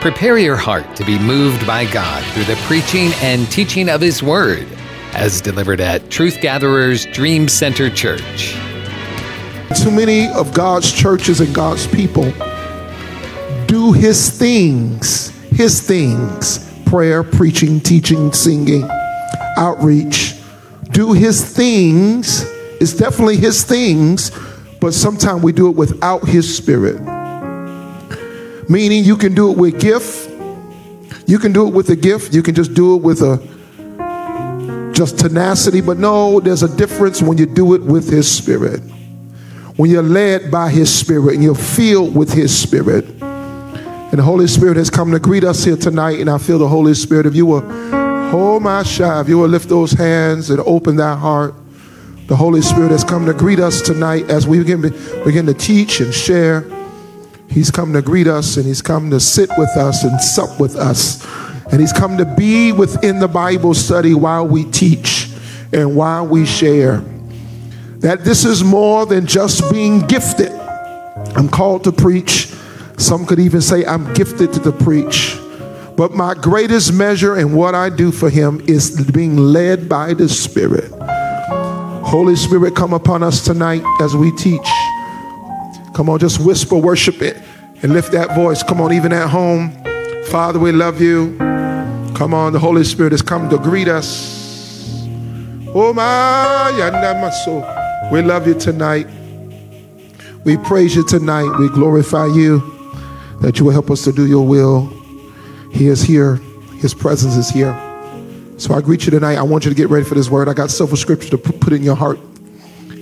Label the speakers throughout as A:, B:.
A: Prepare your heart to be moved by God through the preaching and teaching of His Word, as delivered at Truth Gatherers Dream Center Church.
B: Too many of God's churches and God's people do His things, His things prayer, preaching, teaching, singing, outreach. Do His things. It's definitely His things, but sometimes we do it without His Spirit. Meaning you can do it with gift. You can do it with a gift. You can just do it with a just tenacity. But no, there's a difference when you do it with His Spirit. When you're led by His Spirit and you're filled with His Spirit. And the Holy Spirit has come to greet us here tonight. And I feel the Holy Spirit. If you will, oh my shy, if you will lift those hands and open that heart. The Holy Spirit has come to greet us tonight as we begin, begin to teach and share. He's come to greet us and he's come to sit with us and sup with us. And he's come to be within the Bible study while we teach and while we share. That this is more than just being gifted. I'm called to preach. Some could even say I'm gifted to preach. But my greatest measure in what I do for him is being led by the Spirit. Holy Spirit, come upon us tonight as we teach. Come on, just whisper, worship it, and lift that voice. Come on, even at home. Father, we love you. Come on, the Holy Spirit has come to greet us. Oh my, my soul. We love you tonight. We praise you tonight. We glorify you that you will help us to do your will. He is here. His presence is here. So I greet you tonight. I want you to get ready for this word. I got several scriptures to put in your heart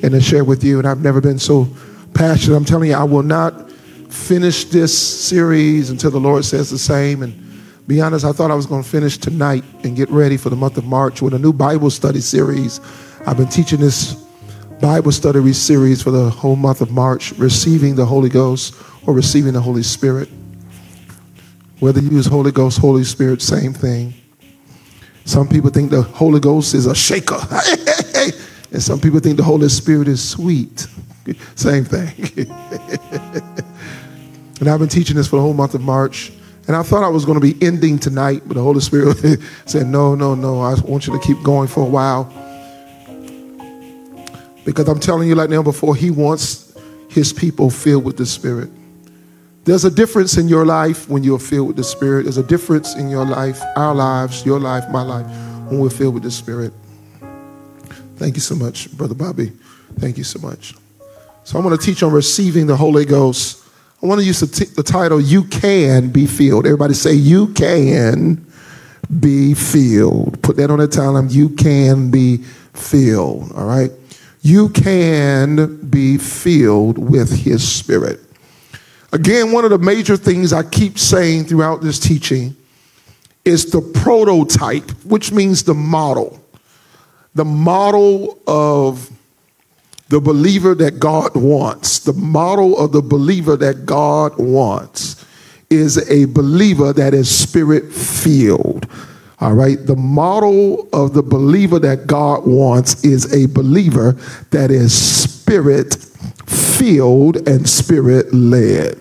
B: and to share with you. And I've never been so passionate. I'm telling you, I will not finish this series until the Lord says the same. And be honest, I thought I was going to finish tonight and get ready for the month of March with a new Bible study series. I've been teaching this Bible study series for the whole month of March, receiving the Holy Ghost or receiving the Holy Spirit. Whether you use Holy Ghost, Holy Spirit, same thing. Some people think the Holy Ghost is a shaker. and some people think the Holy Spirit is sweet. Same thing. and I've been teaching this for the whole month of March. And I thought I was going to be ending tonight, but the Holy Spirit said, No, no, no. I want you to keep going for a while. Because I'm telling you right now, before He wants His people filled with the Spirit. There's a difference in your life when you're filled with the Spirit. There's a difference in your life, our lives, your life, my life, when we're filled with the Spirit. Thank you so much, Brother Bobby. Thank you so much. So I'm going to teach on receiving the Holy Ghost. I want to use the, t- the title, You Can Be Filled. Everybody say, You can be filled. Put that on the title. You can be filled. All right? You can be filled with His Spirit. Again, one of the major things I keep saying throughout this teaching is the prototype, which means the model. The model of the believer that God wants, the model of the believer that God wants is a believer that is spirit filled. All right. The model of the believer that God wants is a believer that is spirit filled and spirit led.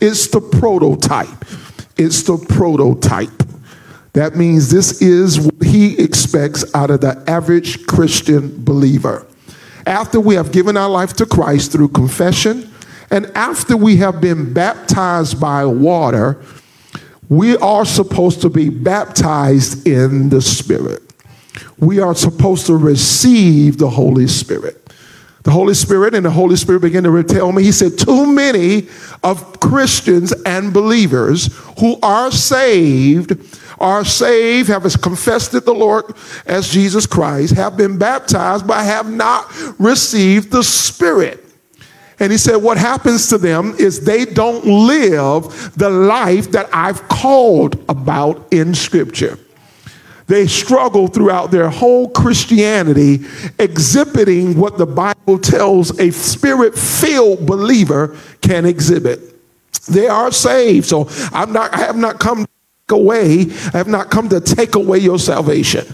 B: It's the prototype. It's the prototype. That means this is what he expects out of the average Christian believer after we have given our life to Christ through confession, and after we have been baptized by water, we are supposed to be baptized in the Spirit. We are supposed to receive the Holy Spirit. The Holy Spirit and the Holy Spirit began to tell me, he said, too many of Christians and believers who are saved are saved, have confessed the Lord as Jesus Christ, have been baptized, but have not received the Spirit. And he said, What happens to them is they don't live the life that I've called about in Scripture. They struggle throughout their whole Christianity, exhibiting what the Bible tells a spirit filled believer can exhibit. They are saved. So I'm not, I have not come away. I have not come to take away your salvation.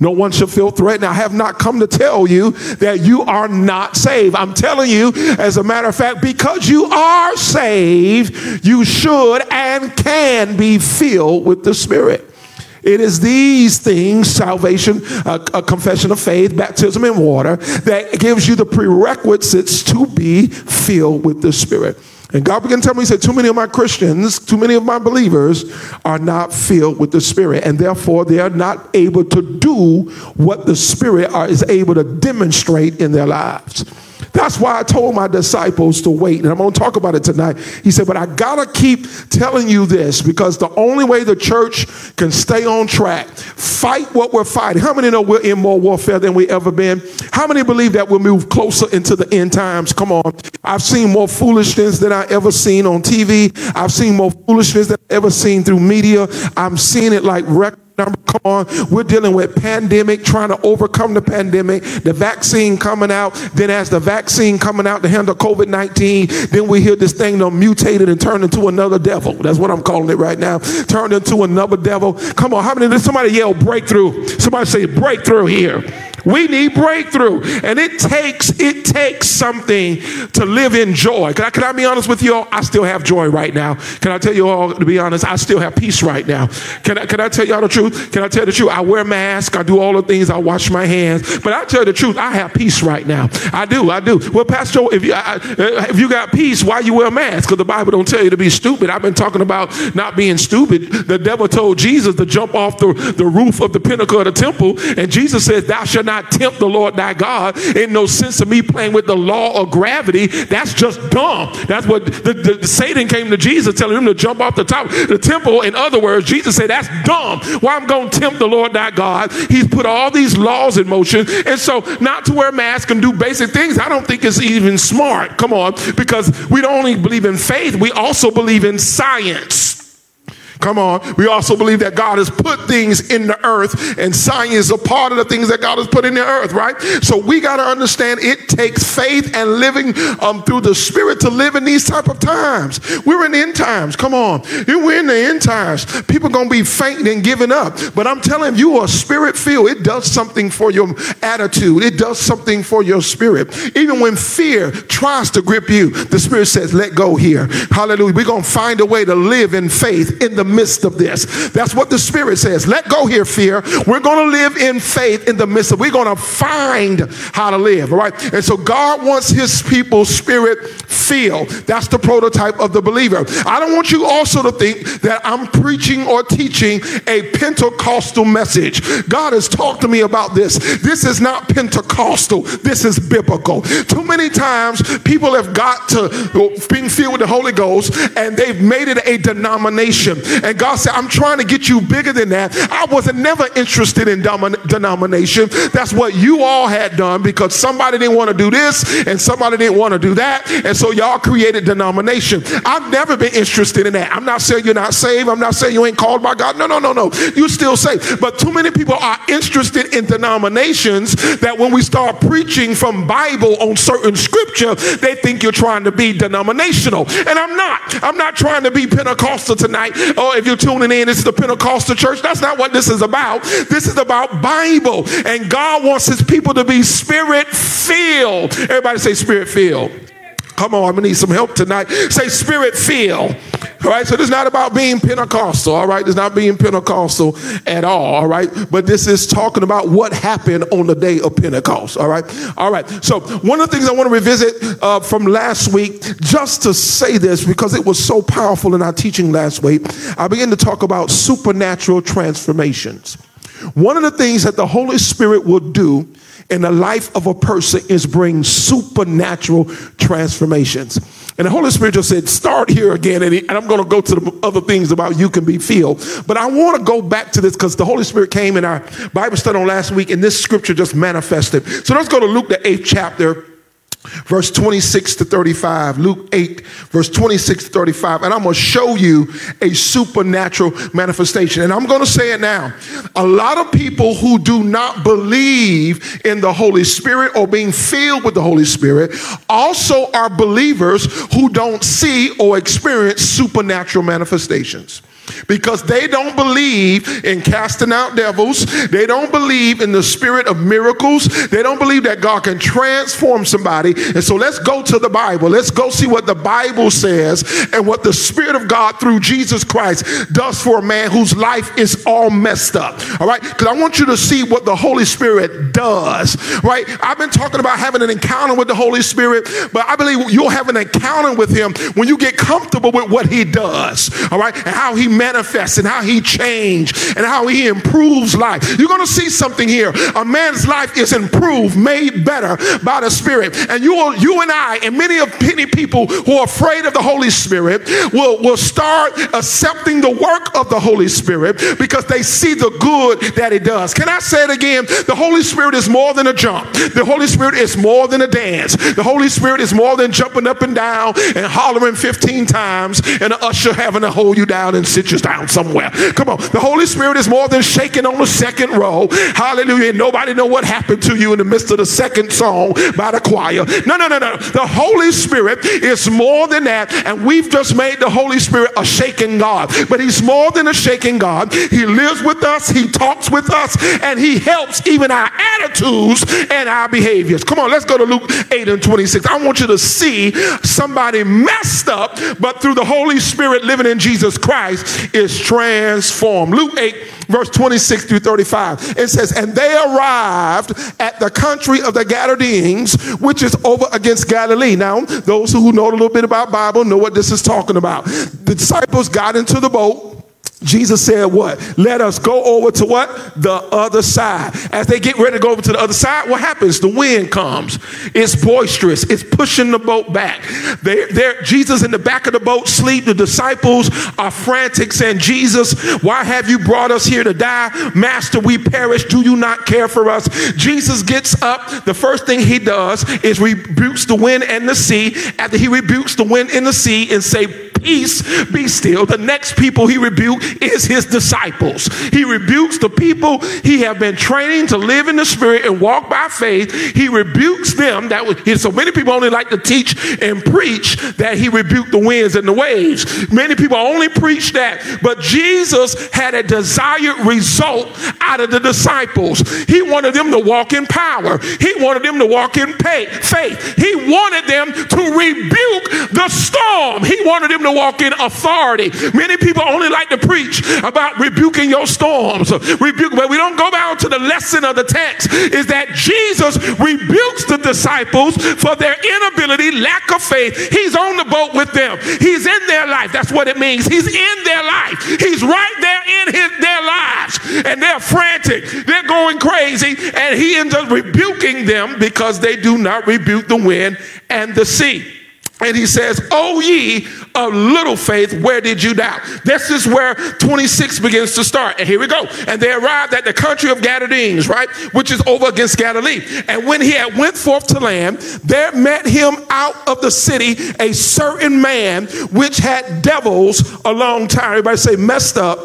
B: No one should feel threatened. I have not come to tell you that you are not saved. I'm telling you, as a matter of fact, because you are saved, you should and can be filled with the Spirit. It is these things salvation, a, confession of faith, baptism in water that gives you the prerequisites to be filled with the Spirit. And God began to tell me, He said, Too many of my Christians, too many of my believers are not filled with the Spirit, and therefore they are not able to do what the Spirit are, is able to demonstrate in their lives. That's why I told my disciples to wait. And I'm going to talk about it tonight. He said, But I got to keep telling you this because the only way the church can stay on track, fight what we're fighting. How many know we're in more warfare than we ever been? How many believe that we'll move closer into the end times? Come on. I've seen more foolishness than I ever seen on TV. I've seen more foolishness than I ever seen through media. I'm seeing it like record number. Come on, we're dealing with pandemic, trying to overcome the pandemic. The vaccine coming out. Then, as the vaccine coming out to handle COVID nineteen, then we hear this thing done mutated and turned into another devil. That's what I'm calling it right now. Turned into another devil. Come on, how many? Somebody yell breakthrough? Somebody say breakthrough here. We need breakthrough. And it takes, it takes something to live in joy. Can I, can I be honest with you all? I still have joy right now. Can I tell you all, to be honest, I still have peace right now. Can I, can I tell y'all the truth? Can I tell the truth? I wear mask. I do all the things. I wash my hands. But I tell you the truth, I have peace right now. I do. I do. Well, Pastor, if you, I, uh, if you got peace, why you wear a mask? Because the Bible don't tell you to be stupid. I've been talking about not being stupid. The devil told Jesus to jump off the, the roof of the pinnacle of the temple. And Jesus said, thou shalt not not tempt the Lord thy God. In no sense of me playing with the law of gravity. That's just dumb. That's what the, the, the Satan came to Jesus telling him to jump off the top of the temple. In other words, Jesus said, That's dumb. Why I'm going to tempt the Lord thy God? He's put all these laws in motion. And so, not to wear masks and do basic things, I don't think it's even smart. Come on, because we don't only believe in faith, we also believe in science. Come on. We also believe that God has put things in the earth and science is a part of the things that God has put in the earth, right? So we got to understand it takes faith and living um, through the spirit to live in these type of times. We're in the end times. Come on. We're in the end times. People going to be fainting and giving up. But I'm telling you, a spirit feel, it does something for your attitude. It does something for your spirit. Even when fear tries to grip you, the spirit says, let go here. Hallelujah. We're going to find a way to live in faith in the midst of this. That's what the Spirit says. Let go here, fear. We're going to live in faith in the midst of. We're going to find how to live. All right. And so God wants His people's spirit feel. That's the prototype of the believer. I don't want you also to think that I'm preaching or teaching a Pentecostal message. God has talked to me about this. This is not Pentecostal. This is biblical. Too many times people have got to being filled with the Holy Ghost and they've made it a denomination. And God said, I'm trying to get you bigger than that. I wasn't never interested in denomination. That's what you all had done because somebody didn't want to do this and somebody didn't want to do that. And so y'all created denomination. I've never been interested in that. I'm not saying you're not saved. I'm not saying you ain't called by God. No, no, no, no. You still saved. But too many people are interested in denominations that when we start preaching from Bible on certain scripture, they think you're trying to be denominational. And I'm not. I'm not trying to be Pentecostal tonight If you're tuning in, this is the Pentecostal church. That's not what this is about. This is about Bible. And God wants his people to be spirit filled. Everybody say spirit filled. Come on, I'm gonna need some help tonight. Say spirit filled. All right, so this is not about being Pentecostal. All right, it's not being Pentecostal at all. All right, but this is talking about what happened on the day of Pentecost. All right, all right. So one of the things I want to revisit uh, from last week, just to say this because it was so powerful in our teaching last week, I began to talk about supernatural transformations. One of the things that the Holy Spirit will do in the life of a person is bring supernatural transformations. And the Holy Spirit just said, start here again. And, he, and I'm going to go to the other things about you can be filled. But I want to go back to this because the Holy Spirit came in our Bible study on last week and this scripture just manifested. So let's go to Luke, the eighth chapter verse 26 to 35 luke 8 verse 26 to 35 and i'm going to show you a supernatural manifestation. And i'm going to say it now. A lot of people who do not believe in the holy spirit or being filled with the holy spirit also are believers who don't see or experience supernatural manifestations because they don't believe in casting out devils. They don't believe in the spirit of miracles. They don't believe that God can transform somebody. And so let's go to the Bible. Let's go see what the Bible says and what the Spirit of God through Jesus Christ does for a man whose life is all messed up. All right? Because I want you to see what the Holy Spirit does. Right? I've been talking about having an encounter with the Holy Spirit, but I believe you'll have an encounter with Him when you get comfortable with what He does. All right? And how He manifests and how He changes and how He improves life. You're going to see something here. A man's life is improved, made better by the Spirit. And you, will, you and I, and many of many people who are afraid of the Holy Spirit, will, will start accepting the work of the Holy Spirit because they see the good that it does. Can I say it again? The Holy Spirit is more than a jump. The Holy Spirit is more than a dance. The Holy Spirit is more than jumping up and down and hollering 15 times and an usher having to hold you down and sit you down somewhere. Come on. The Holy Spirit is more than shaking on the second row. Hallelujah. And nobody know what happened to you in the midst of the second song by the choir. No, no, no, no. The Holy Spirit is more than that. And we've just made the Holy Spirit a shaking God. But He's more than a shaking God. He lives with us, He talks with us, and He helps even our attitudes and our behaviors. Come on, let's go to Luke 8 and 26. I want you to see somebody messed up, but through the Holy Spirit living in Jesus Christ is transformed. Luke 8 verse 26 through 35. It says, And they arrived at the country of the Gadarenes, which is over against Galilee. Now, those who know a little bit about Bible know what this is talking about. The disciples got into the boat Jesus said, What? Let us go over to what? The other side. As they get ready to go over to the other side, what happens? The wind comes. It's boisterous. It's pushing the boat back. They, they're, Jesus in the back of the boat sleep. The disciples are frantic, saying, Jesus, why have you brought us here to die? Master, we perish. Do you not care for us? Jesus gets up. The first thing he does is rebukes the wind and the sea. After he rebukes the wind and the sea and say, peace, be still. The next people he rebuked is his disciples. He rebukes the people he have been training to live in the spirit and walk by faith. He rebukes them. That was so many people only like to teach and preach that he rebuked the winds and the waves. Many people only preach that, but Jesus had a desired result out of the disciples. He wanted them to walk in power. He wanted them to walk in faith. He wanted them to rebuke the storm. He wanted them to walk in authority. Many people only like to preach about rebuking your storms. Rebuke, but we don't go down to the lesson of the text is that Jesus rebukes the disciples for their inability, lack of faith. He's on the boat with them. He's in their life. That's what it means. He's in their life. He's right there in his, their lives. And they're frantic. They're going crazy. And he ends up rebuking them because they do not rebuke the wind and the sea. And he says, Oh, ye of little faith, where did you doubt? This is where 26 begins to start. And here we go. And they arrived at the country of Gadarenes, right? Which is over against Galilee. And when he had went forth to land, there met him out of the city a certain man which had devils a long time. Everybody say, messed up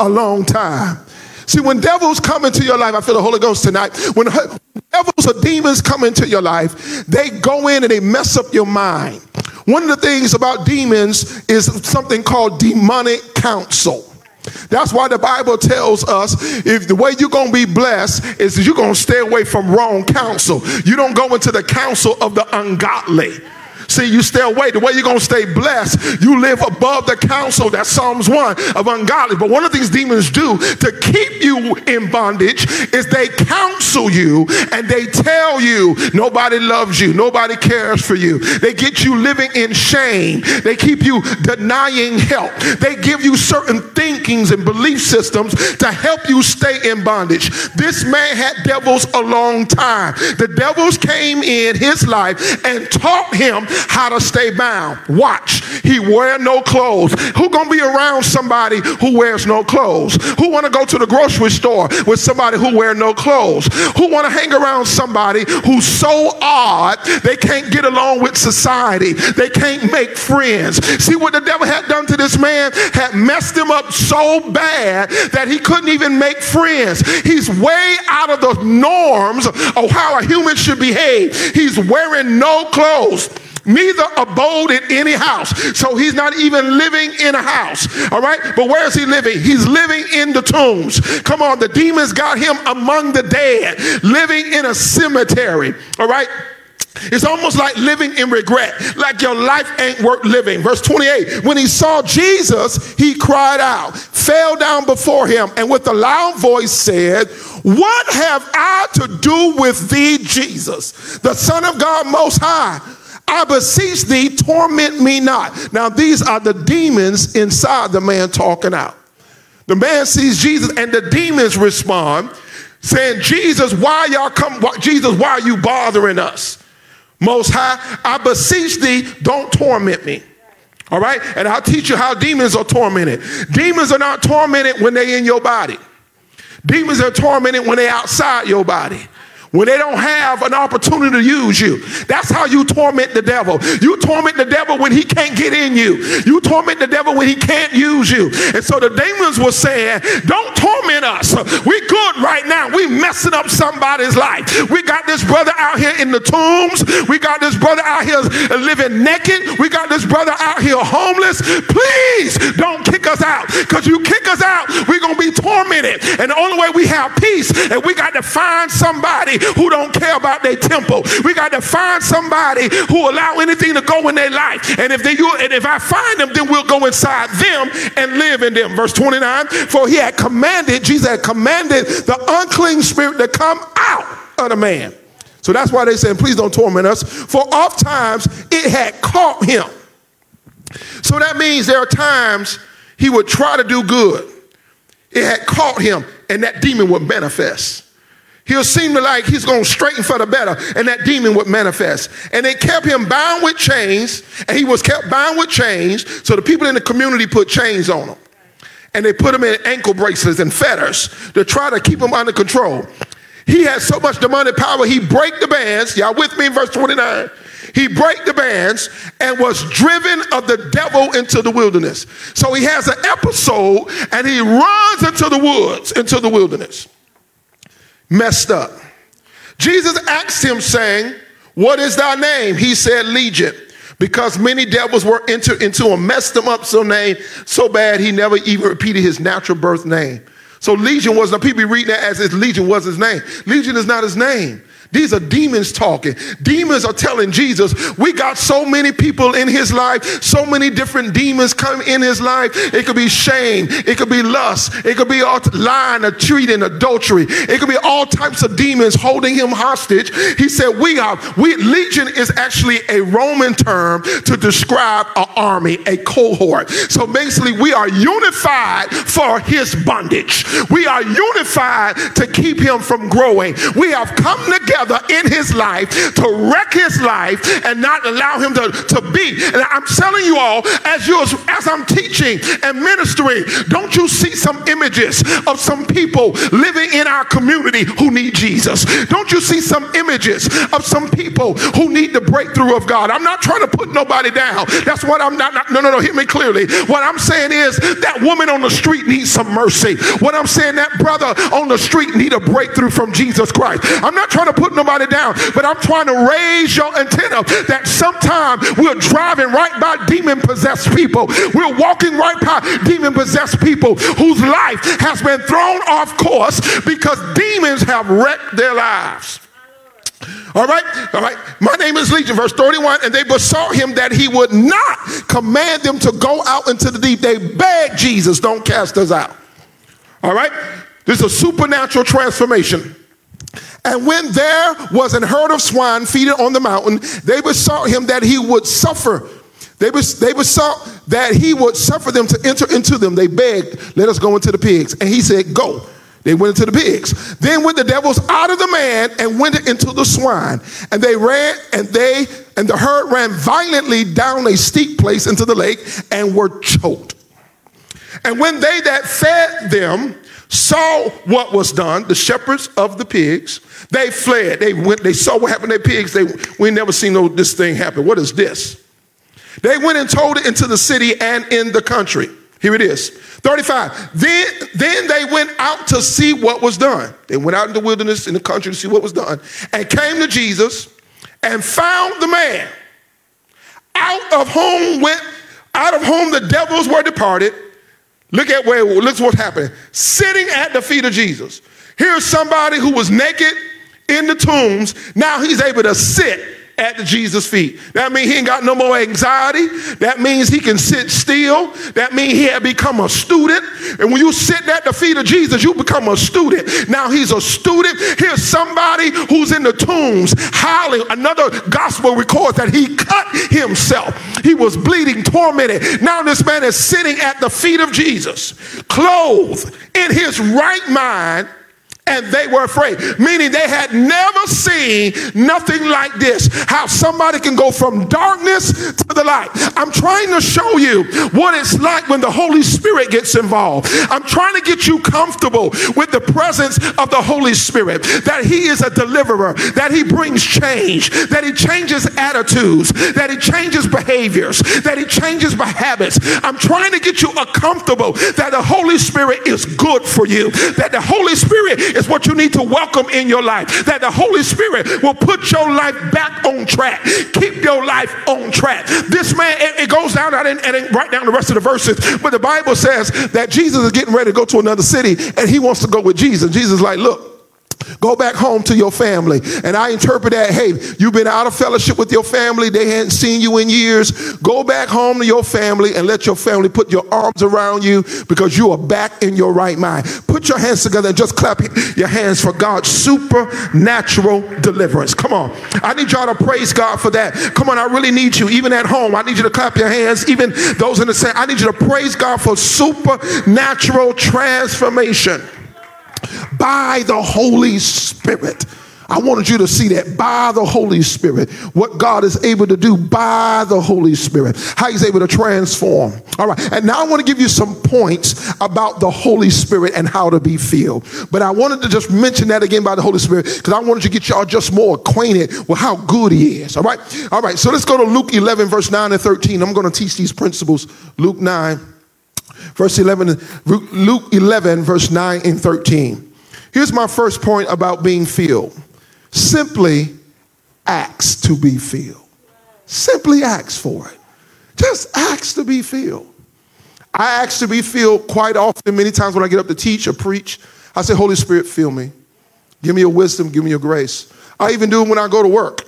B: a long time. See, when devils come into your life, I feel the Holy Ghost tonight. When devils or demons come into your life, they go in and they mess up your mind. One of the things about demons is something called demonic counsel. That's why the Bible tells us if the way you're going to be blessed is you're going to stay away from wrong counsel. You don't go into the counsel of the ungodly. See, you stay away. The way you're going to stay blessed, you live above the counsel. That's Psalms 1 of ungodly. But one of these demons do to keep you in bondage is they counsel you and they tell you nobody loves you, nobody cares for you. They get you living in shame. They keep you denying help. They give you certain thinkings and belief systems to help you stay in bondage. This man had devils a long time. The devils came in his life and taught him how to stay bound. Watch. He wear no clothes. Who gonna be around somebody who wears no clothes? Who wanna go to the grocery store with somebody who wear no clothes? Who wanna hang around somebody who's so odd they can't get along with society? They can't make friends. See what the devil had done to this man? Had messed him up so bad that he couldn't even make friends. He's way out of the norms of how a human should behave. He's wearing no clothes. Neither abode in any house. So he's not even living in a house. All right. But where is he living? He's living in the tombs. Come on. The demons got him among the dead, living in a cemetery. All right. It's almost like living in regret, like your life ain't worth living. Verse 28 When he saw Jesus, he cried out, fell down before him, and with a loud voice said, What have I to do with thee, Jesus, the Son of God Most High? I beseech thee, torment me not. Now, these are the demons inside the man talking out. The man sees Jesus, and the demons respond, saying, Jesus, why y'all come? Jesus, why are you bothering us? Most High, I beseech thee, don't torment me. All right? And I'll teach you how demons are tormented. Demons are not tormented when they're in your body. Demons are tormented when they're outside your body when they don't have an opportunity to use you. That's how you torment the devil. You torment the devil when he can't get in you. You torment the devil when he can't use you. And so the demons were saying, Don't torment us. We good right now. We messing up somebody's life. We got this brother out here in the tombs. We got this brother out here living naked. We got this brother out here homeless. Please don't kick us out. Because you kick us out, we're gonna be tormented. And the only way we have peace, and we got to find somebody who don't care about their temple. We got to find somebody who allow anything to go in their life. And if they you and if I find them, then we'll go inside them and live in them. Verse 29, for he had commanded, Jesus had commanded the unclean spirit to come out of the man. So that's why they said, please don't torment us. For oft times it had caught him. So that means there are times he would try to do good. It had caught him, and that demon would manifest. He'll seem to like he's going straighten for the better, and that demon would manifest. And they kept him bound with chains, and he was kept bound with chains. So the people in the community put chains on him. And they put him in ankle bracelets and fetters to try to keep him under control. He had so much demonic power, he break the bands. Y'all with me in verse 29? He break the bands and was driven of the devil into the wilderness. So he has an episode and he runs into the woods, into the wilderness messed up. Jesus asked him, saying, What is thy name? He said, Legion. Because many devils were entered into him, messed him up so name so bad he never even repeated his natural birth name. So Legion wasn't people reading that as his Legion was his name. Legion is not his name. These are demons talking. Demons are telling Jesus, we got so many people in his life, so many different demons come in his life. It could be shame, it could be lust, it could be lying, or cheating, adultery. It could be all types of demons holding him hostage. He said, we are, we, legion is actually a Roman term to describe an army, a cohort. So basically, we are unified for his bondage. We are unified to keep him from growing. We have come together together in his life to wreck his life and not allow him to, to be. And I'm telling you all, as you as I'm teaching and ministering, don't you see some images of some people living in our community who need Jesus? Don't you see some images of some people who need the breakthrough of God? I'm not trying to put nobody down. That's what I'm not, not no, no, no, hear me clearly. What I'm saying is that woman on the street needs some mercy. What I'm saying, that brother on the street need a breakthrough from Jesus Christ. I'm not trying to put put nobody down, but I'm trying to raise your antenna that sometime we're driving right by demon possessed people. We're walking right by demon possessed people whose life has been thrown off course because demons have wrecked their lives. All right, all right. My name is Legion, verse 31. And they besought him that he would not command them to go out into the deep. They begged Jesus, don't cast us out. All right, this is a supernatural transformation. And when there was an herd of swine feeding on the mountain, they besought him that he would suffer. They, bes- they besought that he would suffer them to enter into them. They begged, let us go into the pigs. And he said, go. They went into the pigs. Then went the devils out of the man and went into the swine. And they ran, and they and the herd ran violently down a steep place into the lake and were choked. And when they that fed them saw what was done, the shepherds of the pigs, they fled. They went, they saw what happened to their pigs. They we never seen no this thing happen. What is this? They went and told it into the city and in the country. Here it is. 35. Then, then they went out to see what was done. They went out in the wilderness in the country to see what was done and came to Jesus and found the man out of whom went, out of whom the devils were departed. Look at where, look what's happening. Sitting at the feet of Jesus. Here's somebody who was naked in the tombs. Now he's able to sit at Jesus' feet. That means he ain't got no more anxiety. That means he can sit still. That means he had become a student. And when you sit at the feet of Jesus, you become a student. Now he's a student. Here's somebody who's in the tombs howling. Another gospel records that he cut himself. He was bleeding, tormented. Now this man is sitting at the feet of Jesus, clothed in his right mind and they were afraid, meaning they had never seen nothing like this. How somebody can go from darkness to the light. I'm trying to show you what it's like when the Holy Spirit gets involved. I'm trying to get you comfortable with the presence of the Holy Spirit, that He is a deliverer, that He brings change, that He changes attitudes, that He changes behaviors, that He changes habits. I'm trying to get you comfortable that the Holy Spirit is good for you, that the Holy Spirit is what you need to welcome in your life. That the Holy Spirit will put your life back on track. Keep your life on track. This man, it, it goes down, I didn't, I didn't write down the rest of the verses, but the Bible says that Jesus is getting ready to go to another city and he wants to go with Jesus. Jesus is like, look, Go back home to your family. And I interpret that, hey, you've been out of fellowship with your family. They hadn't seen you in years. Go back home to your family and let your family put your arms around you because you are back in your right mind. Put your hands together and just clap your hands for God's supernatural deliverance. Come on. I need y'all to praise God for that. Come on, I really need you. Even at home, I need you to clap your hands. Even those in the same, I need you to praise God for supernatural transformation by the Holy Spirit. I wanted you to see that by the Holy Spirit, what God is able to do by the Holy Spirit, how He's able to transform. All right, and now I want to give you some points about the Holy Spirit and how to be filled. But I wanted to just mention that again by the Holy Spirit because I wanted to get y'all just more acquainted with how good He is. All right, all right, so let's go to Luke 11, verse 9 and 13. I'm going to teach these principles. Luke 9, verse 11, Luke 11, verse 9 and 13. Here's my first point about being filled simply ask to be filled. Simply ask for it. Just ask to be filled. I ask to be filled quite often, many times when I get up to teach or preach. I say, Holy Spirit, fill me. Give me your wisdom, give me your grace. I even do it when I go to work.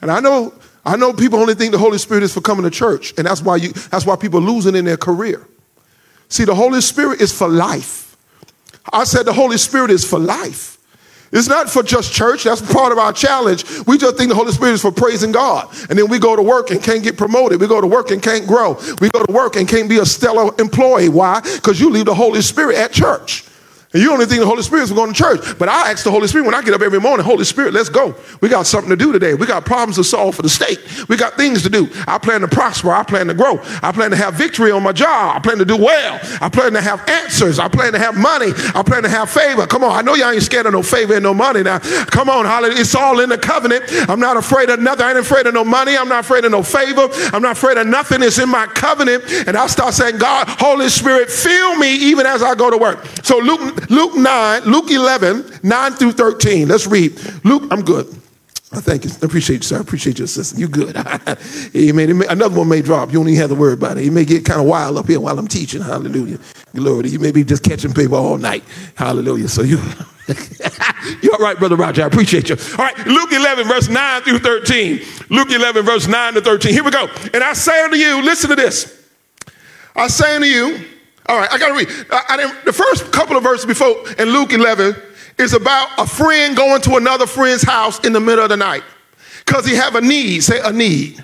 B: And I know, I know people only think the Holy Spirit is for coming to church, and that's why you that's why people are losing in their career. See, the Holy Spirit is for life. I said the Holy Spirit is for life. It's not for just church. That's part of our challenge. We just think the Holy Spirit is for praising God. And then we go to work and can't get promoted. We go to work and can't grow. We go to work and can't be a stellar employee. Why? Because you leave the Holy Spirit at church. And you only think the Holy Spirit is going to church. But I ask the Holy Spirit when I get up every morning, Holy Spirit, let's go. We got something to do today. We got problems to solve for the state. We got things to do. I plan to prosper. I plan to grow. I plan to have victory on my job. I plan to do well. I plan to have answers. I plan to have money. I plan to have favor. Come on. I know y'all ain't scared of no favor and no money now. Come on, hallelujah. It's all in the covenant. I'm not afraid of nothing. I ain't afraid of no money. I'm not afraid of no favor. I'm not afraid of nothing. It's in my covenant. And I start saying, God, Holy Spirit, fill me even as I go to work. So Luke, Luke 9, Luke 11, 9 through 13. Let's read. Luke, I'm good. Thank you. I appreciate you, sir. I appreciate your sister. You good. Amen. Another one may drop. You don't even have to worry about it. You may get kind of wild up here while I'm teaching. Hallelujah. Glory. You may be just catching people all night. Hallelujah. So you, you're all right, Brother Roger. I appreciate you. All right. Luke 11, verse 9 through 13. Luke 11, verse 9 to 13. Here we go. And I say unto you, listen to this. I say unto you, all right, I got to read. I, I the first couple of verses before in Luke 11 is about a friend going to another friend's house in the middle of the night because he have a need. Say a need.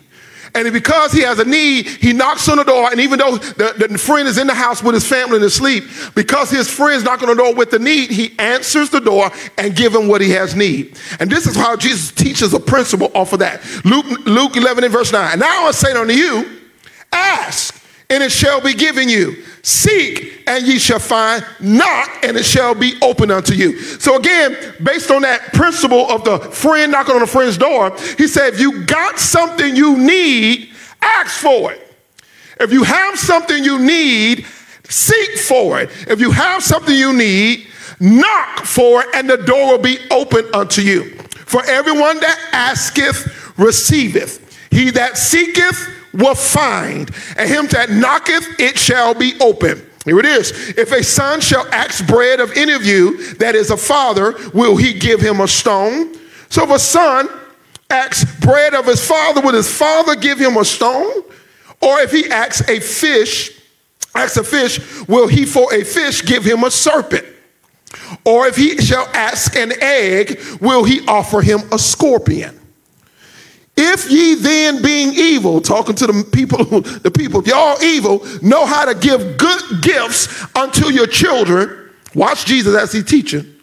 B: And because he has a need, he knocks on the door. And even though the, the friend is in the house with his family and asleep, because his friend's knocking on the door with the need, he answers the door and give him what he has need. And this is how Jesus teaches a principle off of that. Luke, Luke 11 and verse 9. Now I say unto you, ask and it shall be given you. Seek and ye shall find. Knock and it shall be open unto you. So again, based on that principle of the friend knocking on a friend's door, he said, if you got something you need, ask for it. If you have something you need, seek for it. If you have something you need, knock for it, and the door will be open unto you. For everyone that asketh, receiveth. He that seeketh, will find, and him that knocketh, it shall be open. Here it is. If a son shall ask bread of any of you that is a father, will he give him a stone? So if a son asks bread of his father, will his father give him a stone? Or if he asks a fish, asks a fish, will he for a fish give him a serpent? Or if he shall ask an egg, will he offer him a scorpion? If ye then being evil, talking to the people, the people, y'all evil, know how to give good gifts unto your children, watch Jesus as he teaching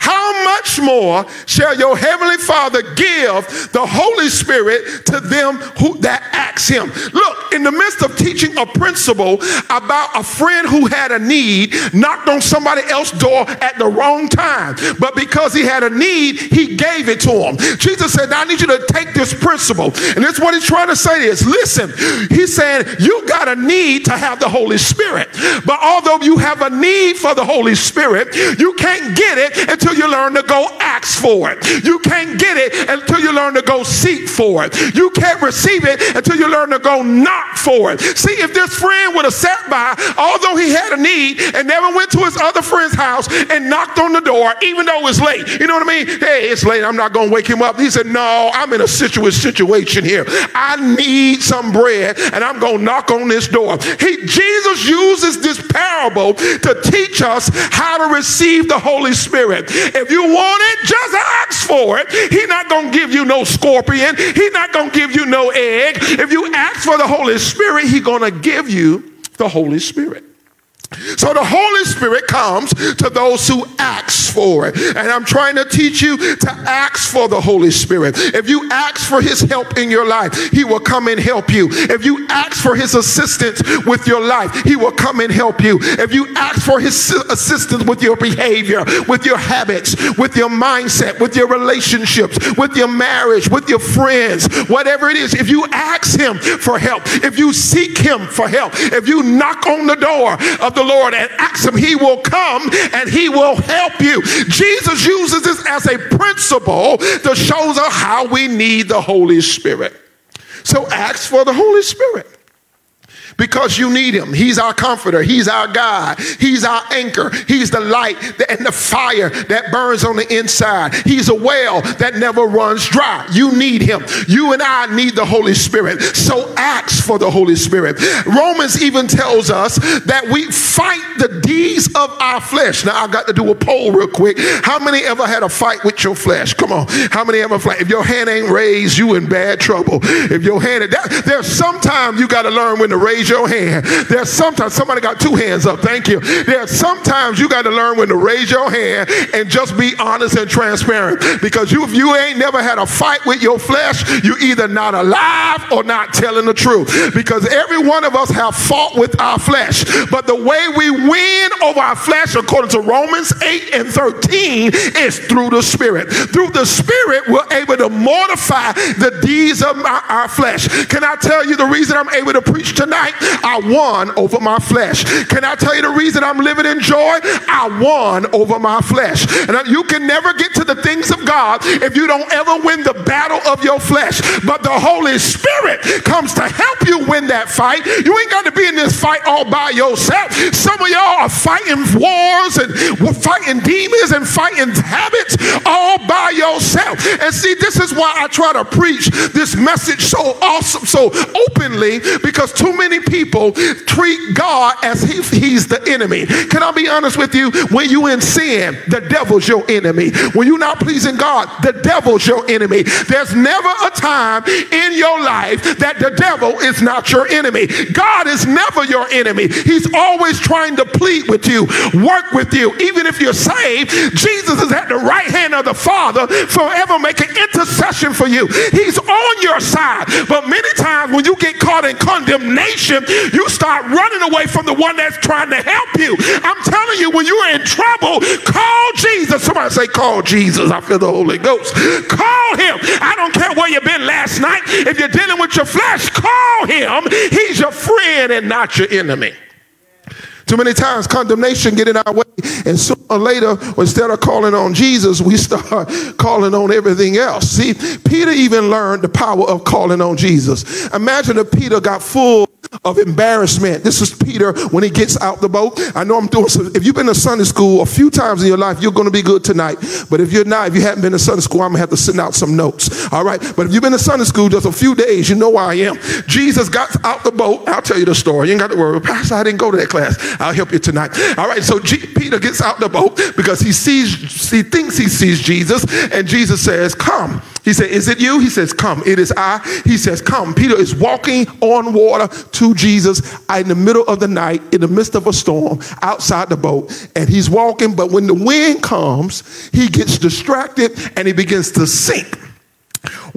B: how much more shall your heavenly Father give the Holy Spirit to them who that ask him? Look, in the midst of teaching a principle about a friend who had a need, knocked on somebody else's door at the wrong time, but because he had a need, he gave it to him. Jesus said, I need you to take this principle. And that's what he's trying to say is listen, he's saying you got a need to have the Holy Spirit. But although you have a need for the Holy Spirit, you can't get it until until you learn to go ask for it. You can't get it until you learn to go seek for it. You can't receive it until you learn to go knock for it. See, if this friend would have sat by, although he had a need, and never went to his other friend's house and knocked on the door, even though it's late. You know what I mean? Hey, it's late. I'm not going to wake him up. He said, No, I'm in a situation here. I need some bread, and I'm going to knock on this door. He, Jesus uses this parable to teach us how to receive the Holy Spirit. If you want it, just ask for it. He's not going to give you no scorpion. He's not going to give you no egg. If you ask for the Holy Spirit, he's going to give you the Holy Spirit. So the Holy Spirit comes to those who ask for it. And I'm trying to teach you to ask for the Holy Spirit. If you ask for his help in your life, he will come and help you. If you ask for his assistance with your life, he will come and help you. If you ask for his assistance with your behavior, with your habits, with your mindset, with your relationships, with your marriage, with your friends, whatever it is, if you ask him for help, if you seek him for help, if you knock on the door of the Lord and ask Him, He will come and He will help you. Jesus uses this as a principle to show us how we need the Holy Spirit. So ask for the Holy Spirit because you need him. He's our comforter. He's our God. He's our anchor. He's the light and the fire that burns on the inside. He's a well that never runs dry. You need him. You and I need the Holy Spirit. So ask for the Holy Spirit. Romans even tells us that we fight the deeds of our flesh. Now I got to do a poll real quick. How many ever had a fight with your flesh? Come on. How many ever fight? If your hand ain't raised, you in bad trouble. If your hand, that, there's sometimes you got to learn when to raise raise your hand. There's sometimes somebody got two hands up. Thank you. There's sometimes you got to learn when to raise your hand and just be honest and transparent. Because you, if you ain't never had a fight with your flesh, you either not alive or not telling the truth. Because every one of us have fought with our flesh. But the way we win over our flesh, according to Romans 8 and 13, is through the Spirit. Through the Spirit, we're able to mortify the deeds of our, our flesh. Can I tell you the reason I'm able to preach tonight? I won over my flesh. Can I tell you the reason I'm living in joy? I won over my flesh. And you can never get to the things of God if you don't ever win the battle of your flesh. But the Holy Spirit comes to help you win that fight. You ain't got to be in this fight all by yourself. Some of y'all are fighting wars and fighting demons and fighting habits all by yourself. And see, this is why I try to preach this message so awesome, so openly, because too many people treat God as if he's the enemy. Can I be honest with you? When you in sin, the devil's your enemy. When you're not pleasing God, the devil's your enemy. There's never a time in your life that the devil is not your enemy. God is never your enemy. He's always trying to plead with you, work with you. Even if you're saved, Jesus is at the right hand of the Father, forever making intercession for you. He's on your side. But many times when you get caught in condemnation, you start running away from the one that's trying to help you. I'm telling you, when you're in trouble, call Jesus. Somebody say, Call Jesus. I feel the Holy Ghost. Call him. I don't care where you've been last night. If you're dealing with your flesh, call him. He's your friend and not your enemy. Too many times condemnation get in our way, and sooner or later, instead of calling on Jesus, we start calling on everything else. See, Peter even learned the power of calling on Jesus. Imagine if Peter got full of embarrassment. This is Peter when he gets out the boat. I know I'm doing some. If you've been to Sunday school a few times in your life, you're going to be good tonight. But if you're not, if you haven't been to Sunday school, I'm going to have to send out some notes. All right. But if you've been to Sunday school just a few days, you know where I am. Jesus got out the boat. I'll tell you the story. You ain't got to worry. Pastor, I didn't go to that class. I'll help you tonight. All right. So G- Peter gets out the boat because he sees, he thinks he sees Jesus, and Jesus says, Come. He said, Is it you? He says, Come. It is I. He says, Come. Peter is walking on water to Jesus in the middle of the night, in the midst of a storm, outside the boat. And he's walking, but when the wind comes, he gets distracted and he begins to sink.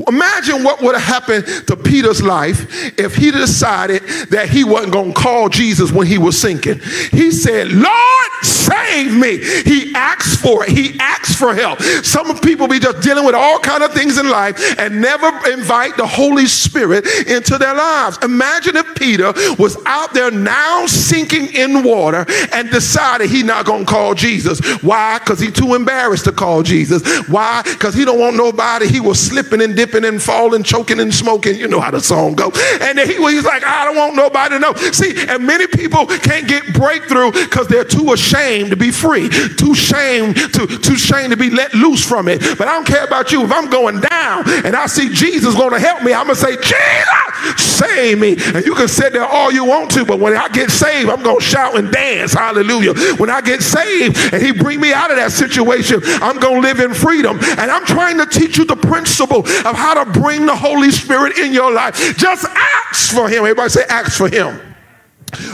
B: Imagine what would have happened to Peter's life if he decided that he wasn't going to call Jesus when he was sinking. He said, Lord, save me. He asks for it. He asked for help. Some people be just dealing with all kind of things in life and never invite the Holy Spirit into their lives. Imagine if Peter was out there now sinking in water and decided he not to call Jesus. Why? Because he too embarrassed to call Jesus. Why? Because he don't want nobody. He was slipping and dipping and falling, choking and smoking. You know how the song goes. And then he, was like, I don't want nobody to know. See, and many people can't get breakthrough because they're too ashamed to be free, too shame to too ashamed to be let loose from it. But I don't care about you. If I'm going down and I see Jesus going to help me, I'm gonna say, Jesus, save me. And you can sit there all you want to, but when I get saved, I'm gonna shout and dance. Hallelujah. When I get saved and He bring me out of that situation, I'm gonna live in freedom. And I'm trying to teach you the principle of how to bring the Holy Spirit in your life. Just ask for Him. Everybody say, ask for Him.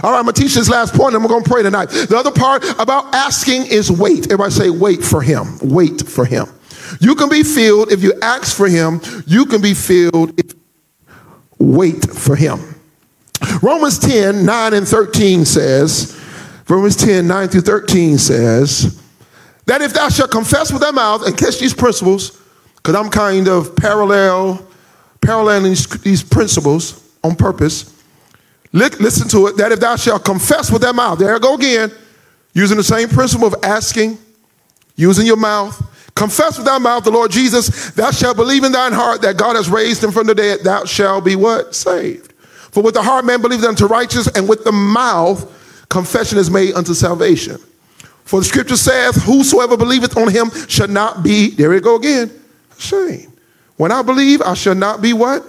B: All right, I'm gonna teach this last point and we're gonna pray tonight. The other part about asking is wait. Everybody say, wait for Him. Wait for Him. You can be filled if you ask for Him. You can be filled if wait for Him. Romans 10 9 and 13 says, Romans 10 9 through 13 says, that if thou shalt confess with thy mouth and catch these principles, because I'm kind of parallel, paralleling these, these principles on purpose. Listen to it. That if thou shalt confess with thy mouth, there I go again, using the same principle of asking, using your mouth. Confess with thy mouth the Lord Jesus, thou shalt believe in thine heart that God has raised him from the dead, thou shalt be what? Saved. For with the heart man believeth unto righteousness, and with the mouth confession is made unto salvation. For the scripture saith, Whosoever believeth on him shall not be, there we go again, ashamed. When I believe, I shall not be what?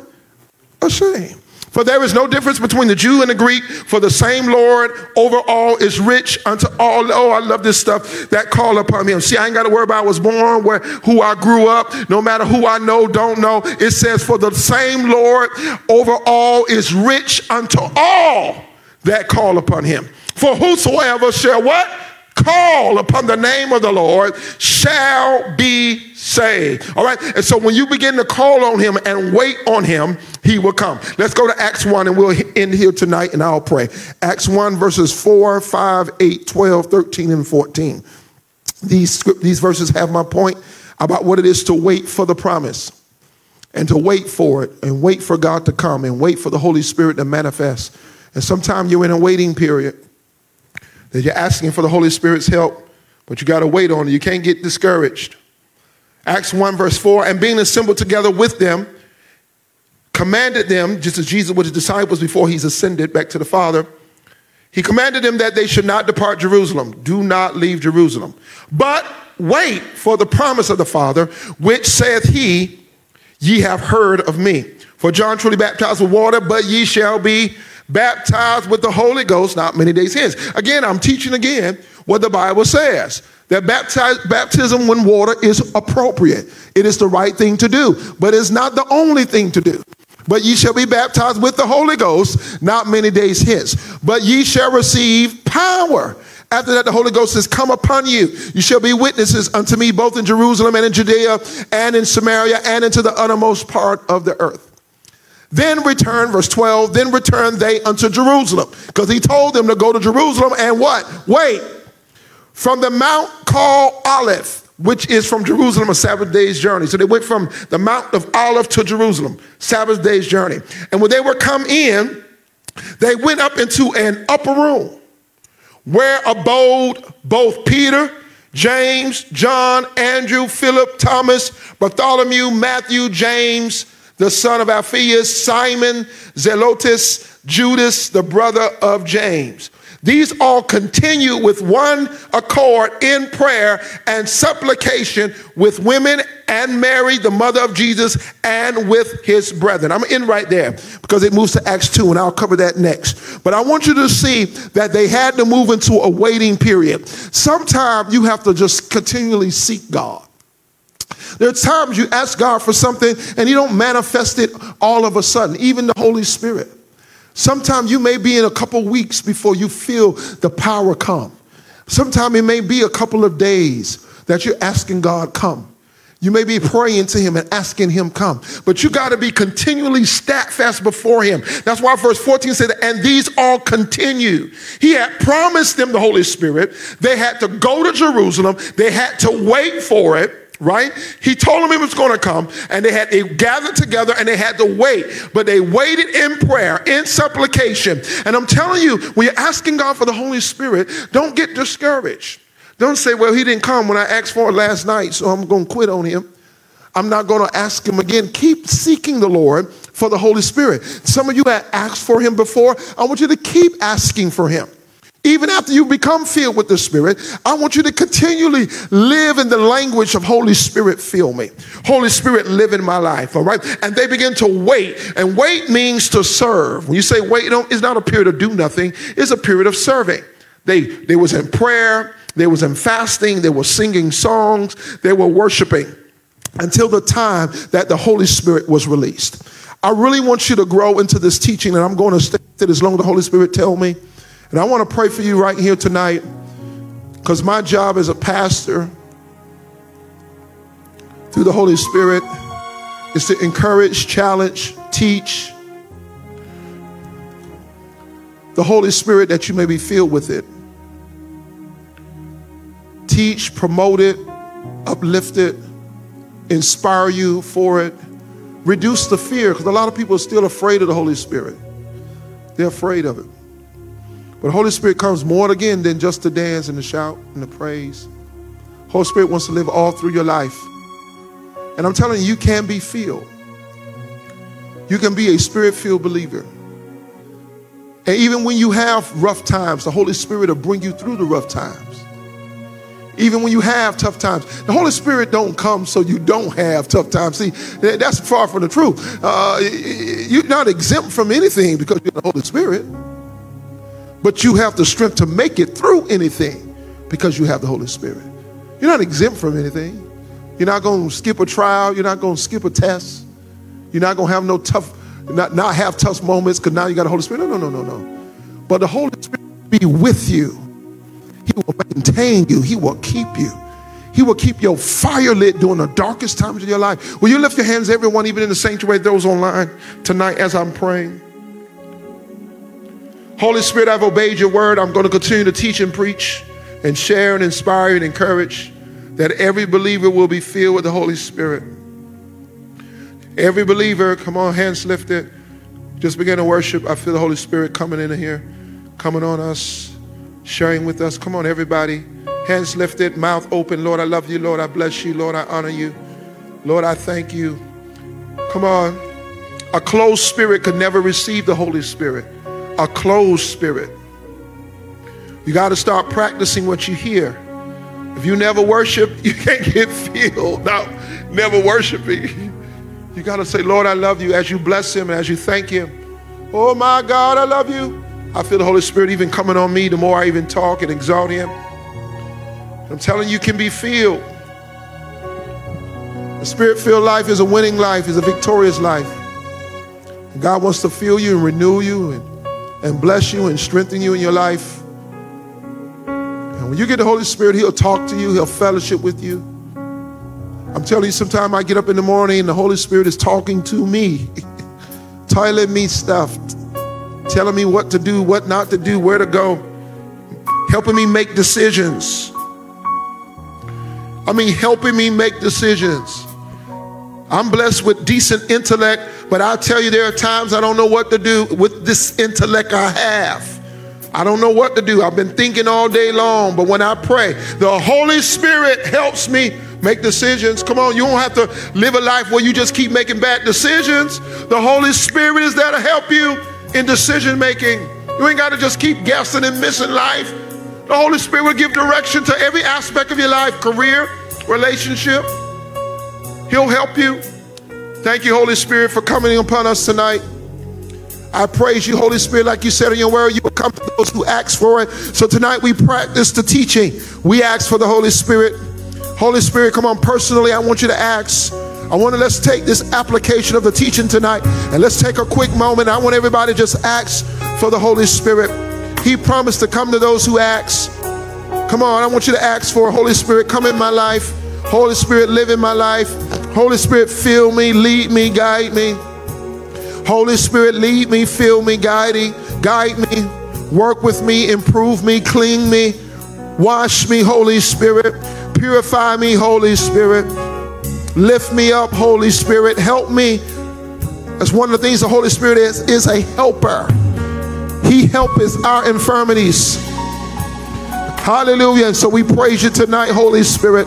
B: Ashamed. For there is no difference between the Jew and the Greek, for the same Lord over all is rich unto all. Oh, I love this stuff that call upon him. See, I ain't got to worry about I was born, where who I grew up, no matter who I know, don't know. It says, For the same Lord over all is rich unto all that call upon him. For whosoever shall what? Call upon the name of the Lord shall be saved. All right. And so when you begin to call on him and wait on him, he will come. Let's go to Acts 1 and we'll end here tonight and I'll pray. Acts 1 verses 4, 5, 8, 12, 13, and 14. These, these verses have my point about what it is to wait for the promise and to wait for it and wait for God to come and wait for the Holy Spirit to manifest. And sometimes you're in a waiting period that you're asking for the Holy Spirit's help, but you got to wait on it. You can't get discouraged. Acts 1, verse 4 and being assembled together with them, commanded them, just as Jesus with his disciples before he's ascended back to the Father, he commanded them that they should not depart Jerusalem. Do not leave Jerusalem, but wait for the promise of the Father, which saith he, Ye have heard of me. For John truly baptized with water, but ye shall be baptized with the Holy Ghost not many days hence. Again, I'm teaching again what the Bible says that baptize, baptism when water is appropriate. It is the right thing to do, but it's not the only thing to do. But ye shall be baptized with the Holy Ghost not many days hence. But ye shall receive power. After that, the Holy Ghost has come upon you. You shall be witnesses unto me both in Jerusalem and in Judea and in Samaria and into the uttermost part of the earth. Then return, verse 12, then return they unto Jerusalem. Because he told them to go to Jerusalem and what? Wait. From the mount called Olive, which is from Jerusalem a Sabbath day's journey. So they went from the Mount of Olive to Jerusalem, Sabbath day's journey. And when they were come in, they went up into an upper room where abode both Peter, James, John, Andrew, Philip, Thomas, Bartholomew, Matthew, James, the son of Alphaeus, Simon, Zelotes, Judas, the brother of James. These all continue with one accord in prayer and supplication with women and Mary, the mother of Jesus, and with his brethren. I'm in right there because it moves to Acts 2, and I'll cover that next. But I want you to see that they had to move into a waiting period. Sometimes you have to just continually seek God. There are times you ask God for something and He don't manifest it all of a sudden, even the Holy Spirit. Sometimes you may be in a couple weeks before you feel the power come. Sometimes it may be a couple of days that you're asking God come. You may be praying to him and asking him come, but you got to be continually steadfast before him. That's why verse 14 said, and these all continue. He had promised them the Holy Spirit. They had to go to Jerusalem. They had to wait for it right? He told them he was going to come, and they had they gathered together and they had to wait, but they waited in prayer, in supplication. And I'm telling you, when you're asking God for the Holy Spirit, don't get discouraged. Don't say, "Well, he didn't come when I asked for it last night, so I'm going to quit on him." I'm not going to ask him again. Keep seeking the Lord for the Holy Spirit. Some of you have asked for him before. I want you to keep asking for him. Even after you become filled with the Spirit, I want you to continually live in the language of Holy Spirit, fill me. Holy Spirit, live in my life, all right? And they begin to wait. And wait means to serve. When you say wait, it's not a period of do nothing, it's a period of serving. They, they was in prayer, they was in fasting, they were singing songs, they were worshiping until the time that the Holy Spirit was released. I really want you to grow into this teaching, and I'm going to stay to as long as the Holy Spirit tell me. And I want to pray for you right here tonight because my job as a pastor through the Holy Spirit is to encourage, challenge, teach the Holy Spirit that you may be filled with it. Teach, promote it, uplift it, inspire you for it, reduce the fear because a lot of people are still afraid of the Holy Spirit. They're afraid of it. But Holy Spirit comes more again than just to dance and to shout and to praise. Holy Spirit wants to live all through your life. And I'm telling you, you can be filled. You can be a spirit filled believer. And even when you have rough times, the Holy Spirit will bring you through the rough times. Even when you have tough times, the Holy Spirit don't come so you don't have tough times. See, that's far from the truth. Uh, you're not exempt from anything because you're the Holy Spirit. But you have the strength to make it through anything because you have the Holy Spirit. You're not exempt from anything. You're not going to skip a trial. You're not going to skip a test. You're not going to have no tough, not, not have tough moments because now you got the Holy Spirit. No, no, no, no, no. But the Holy Spirit will be with you. He will maintain you. He will keep you. He will keep your fire lit during the darkest times of your life. Will you lift your hands, everyone, even in the sanctuary, those online tonight as I'm praying? Holy Spirit, I've obeyed your word. I'm going to continue to teach and preach and share and inspire and encourage that every believer will be filled with the Holy Spirit. Every believer, come on, hands lifted. Just begin to worship. I feel the Holy Spirit coming in here, coming on us, sharing with us. Come on, everybody. Hands lifted, mouth open. Lord, I love you. Lord, I bless you. Lord, I honor you. Lord, I thank you. Come on. A closed spirit could never receive the Holy Spirit a closed spirit. You got to start practicing what you hear. If you never worship, you can't get filled. Now, never worshiping. You got to say, Lord, I love you as you bless him and as you thank him. Oh my God, I love you. I feel the Holy Spirit even coming on me the more I even talk and exalt him. I'm telling you, you can be filled. A spirit filled life is a winning life, is a victorious life. God wants to fill you and renew you and and bless you and strengthen you in your life. And when you get the Holy Spirit, He'll talk to you, He'll fellowship with you. I'm telling you, sometimes I get up in the morning and the Holy Spirit is talking to me, telling me stuff, telling me what to do, what not to do, where to go, helping me make decisions. I mean, helping me make decisions. I'm blessed with decent intellect, but I'll tell you, there are times I don't know what to do with this intellect I have. I don't know what to do. I've been thinking all day long, but when I pray, the Holy Spirit helps me make decisions. Come on, you don't have to live a life where you just keep making bad decisions. The Holy Spirit is there to help you in decision making. You ain't got to just keep guessing and missing life. The Holy Spirit will give direction to every aspect of your life career, relationship. He'll help you. Thank you, Holy Spirit, for coming upon us tonight. I praise you, Holy Spirit, like you said in your word, you will come to those who ask for it. So tonight we practice the teaching. We ask for the Holy Spirit. Holy Spirit, come on, personally, I want you to ask. I want to let's take this application of the teaching tonight and let's take a quick moment. I want everybody to just ask for the Holy Spirit. He promised to come to those who ask. Come on, I want you to ask for Holy Spirit, come in my life. Holy Spirit, live in my life. Holy Spirit, fill me, lead me, guide me. Holy Spirit, lead me, fill me, guide me, guide me, work with me, improve me, clean me, wash me, Holy Spirit, purify me, Holy Spirit, lift me up, Holy Spirit, help me. That's one of the things the Holy Spirit is, is a helper. He helps our infirmities. Hallelujah. And so we praise you tonight, Holy Spirit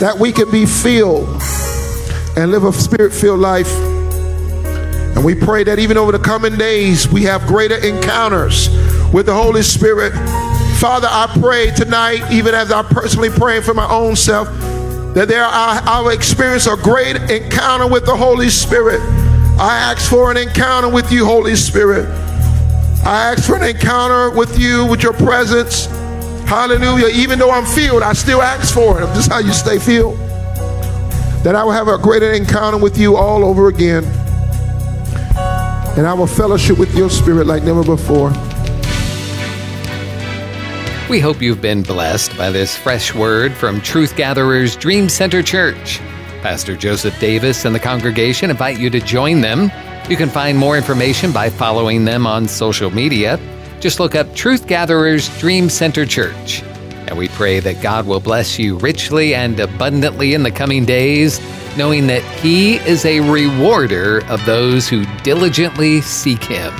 B: that we can be filled and live a spirit filled life. And we pray that even over the coming days, we have greater encounters with the Holy Spirit. Father, I pray tonight, even as I'm personally praying for my own self, that there I, I will experience a great encounter with the Holy Spirit. I ask for an encounter with you, Holy Spirit. I ask for an encounter with you, with your presence. Hallelujah. Even though I'm filled, I still ask for it. This is how you stay filled. That I will have a greater encounter with you all over again. And I will fellowship with your spirit like never before.
A: We hope you've been blessed by this fresh word from Truth Gatherers Dream Center Church. Pastor Joseph Davis and the congregation invite you to join them. You can find more information by following them on social media just look up Truth Gatherers Dream Center Church. And we pray that God will bless you richly and abundantly in the coming days, knowing that He is a rewarder of those who diligently seek Him.